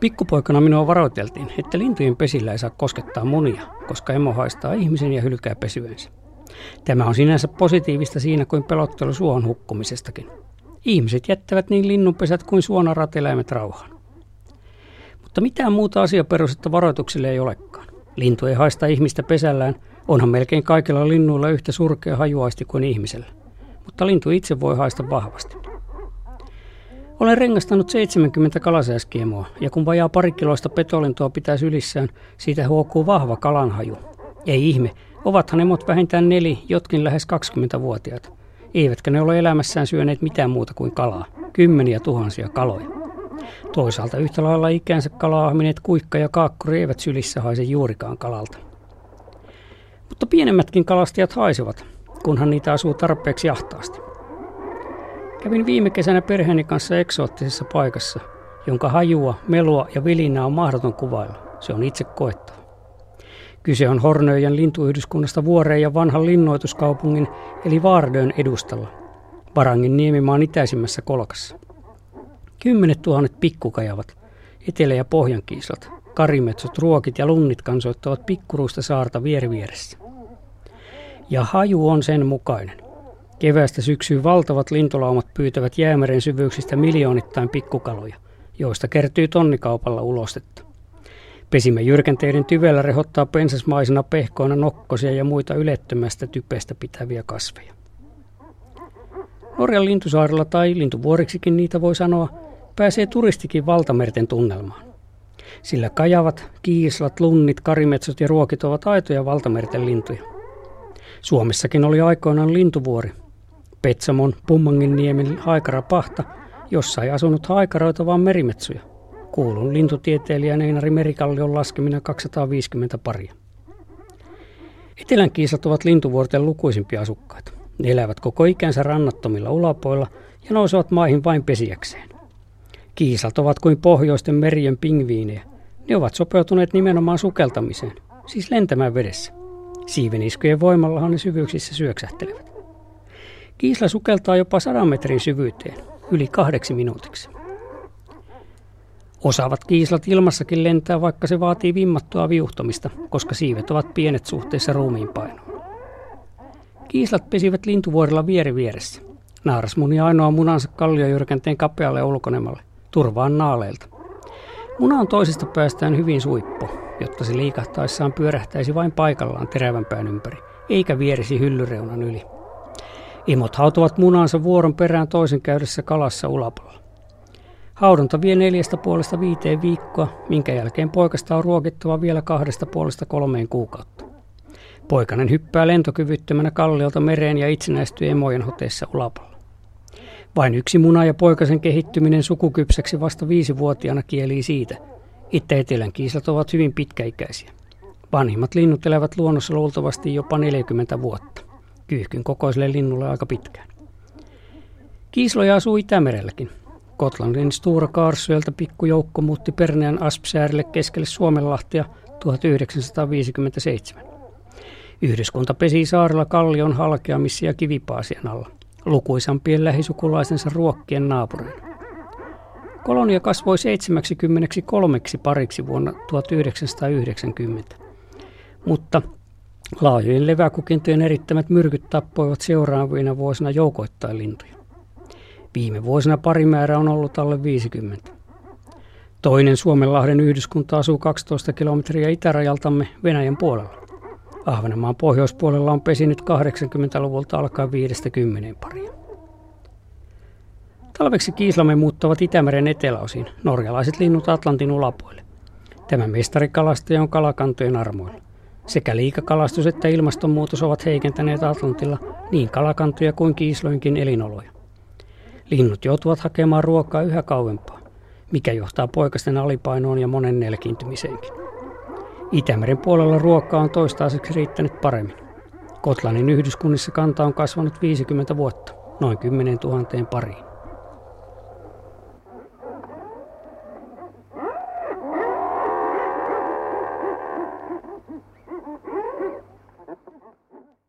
Pikkupoikana minua varoiteltiin, että lintujen pesillä ei saa koskettaa munia, koska emo haistaa ihmisen ja hylkää pesyensä. Tämä on sinänsä positiivista siinä kuin pelottelu suon hukkumisestakin. Ihmiset jättävät niin linnunpesät kuin suonaratieläimet rauhaan. Mutta mitään muuta asiaperustetta varoituksille ei olekaan. Lintu ei haista ihmistä pesällään, onhan melkein kaikilla linnuilla yhtä surkea hajuaisti kuin ihmisellä. Mutta lintu itse voi haista vahvasti. Olen rengastanut 70 kalasääskiemoa, ja kun vajaa parikiloista petolintoa pitää sylissään, siitä huokuu vahva kalanhaju. Ei ihme, ovathan emot vähintään neli, jotkin lähes 20-vuotiaat. Eivätkä ne ole elämässään syöneet mitään muuta kuin kalaa. Kymmeniä tuhansia kaloja. Toisaalta yhtä lailla ikänsä kalaa ahmineet kuikka ja kaakkuri eivät sylissä haise juurikaan kalalta. Mutta pienemmätkin kalastajat haisevat, kunhan niitä asuu tarpeeksi ahtaasti. Kävin viime kesänä perheeni kanssa eksoottisessa paikassa, jonka hajua, melua ja vilinää on mahdoton kuvailla. Se on itse koettava. Kyse on Hornöjen lintuyhdyskunnasta vuoreen ja vanhan linnoituskaupungin eli Vaardön edustalla, Varangin niemimaan itäisimmässä kolkassa. Kymmenet tuhannet pikkukajavat, etelä- ja pohjankiislat, karimetsot, ruokit ja lunnit kansoittavat pikkuruista saarta vierivieressä. Ja haju on sen mukainen. Kevästä syksyyn valtavat lintulaumat pyytävät jäämeren syvyyksistä miljoonittain pikkukaloja, joista kertyy tonnikaupalla ulostetta. Pesimme jyrkänteiden tyvellä rehottaa pensasmaisena pehkoina nokkosia ja muita ylettömästä typestä pitäviä kasveja. Norjan lintusaarella tai lintuvuoriksikin niitä voi sanoa, pääsee turistikin valtamerten tunnelmaan. Sillä kajavat, kiislat, lunnit, karimetsot ja ruokit ovat aitoja valtamerten lintuja. Suomessakin oli aikoinaan lintuvuori. Petsamon, Pummangin niemen haikarapahta, jossa ei asunut haikaroita vaan merimetsuja. Kuulun lintutieteilijän Einari Merikallion laskemina 250 paria. Etelän kiisat ovat lintuvuorten lukuisimpia asukkaita. Ne elävät koko ikänsä rannattomilla ulapoilla ja nousevat maihin vain pesiäkseen. Kiisat ovat kuin pohjoisten merien pingviinejä. Ne ovat sopeutuneet nimenomaan sukeltamiseen, siis lentämään vedessä. Siiveniskujen voimallahan ne syvyyksissä syöksähtelevät. Kiisla sukeltaa jopa sadan metrin syvyyteen, yli kahdeksi minuutiksi. Osaavat kiislat ilmassakin lentää, vaikka se vaatii vimmattua viuhtomista, koska siivet ovat pienet suhteessa ruumiin painoon. Kiislat pesivät lintuvuorilla vieri vieressä. Naaras muni ainoa munansa kalliojyrkänteen kapealle ulkonemalle, turvaan naaleilta. Muna on toisesta päästään hyvin suippo, jotta se liikahtaessaan pyörähtäisi vain paikallaan terävän pään ympäri, eikä vierisi hyllyreunan yli. Imot hautuvat munansa vuoron perään toisen käydessä kalassa ulapalla. Haudonta vie neljästä puolesta viiteen viikkoa, minkä jälkeen poikasta on ruokittava vielä kahdesta puolesta kolmeen kuukautta. Poikanen hyppää lentokyvyttömänä kalliolta mereen ja itsenäistyy emojen hoteessa ulapalla. Vain yksi muna ja poikasen kehittyminen sukukypsäksi vasta viisivuotiaana kielii siitä, että etelän kiislat ovat hyvin pitkäikäisiä. Vanhimmat linnut elävät luonnossa luultavasti jopa 40 vuotta. Kyyhkyn kokoiselle linnulle aika pitkään. Kiisloja asuu Itämerelläkin, Gotlandin Stura Kaarsyöltä pikkujoukko muutti Pernean Aspsäärille keskelle Suomenlahtia 1957. Yhdyskunta pesi saarella kallion halkeamissa ja kivipaasien alla, lukuisampien lähisukulaisensa ruokkien naapureina. Kolonia kasvoi 73 pariksi vuonna 1990, mutta laajojen leväkukintojen erittämät myrkyt tappoivat seuraavina vuosina joukoittain lintuja. Viime vuosina parimäärä on ollut alle 50. Toinen Suomenlahden yhdyskunta asuu 12 kilometriä itärajaltamme Venäjän puolella. Ahvenanmaan pohjoispuolella on pesinyt 80-luvulta alkaen 50 paria. Talveksi kiislamme muuttavat Itämeren eteläosiin, norjalaiset linnut Atlantin ulapuille. Tämä mestarikalastaja on kalakantojen armoilla. Sekä liikakalastus että ilmastonmuutos ovat heikentäneet Atlantilla niin kalakantoja kuin kiisloinkin elinoloja. Linnut joutuvat hakemaan ruokaa yhä kauempaa, mikä johtaa poikasten alipainoon ja monen nelkiintymiseenkin. Itämeren puolella ruokaa on toistaiseksi riittänyt paremmin. Kotlannin yhdyskunnissa kanta on kasvanut 50 vuotta, noin 10 000 pariin.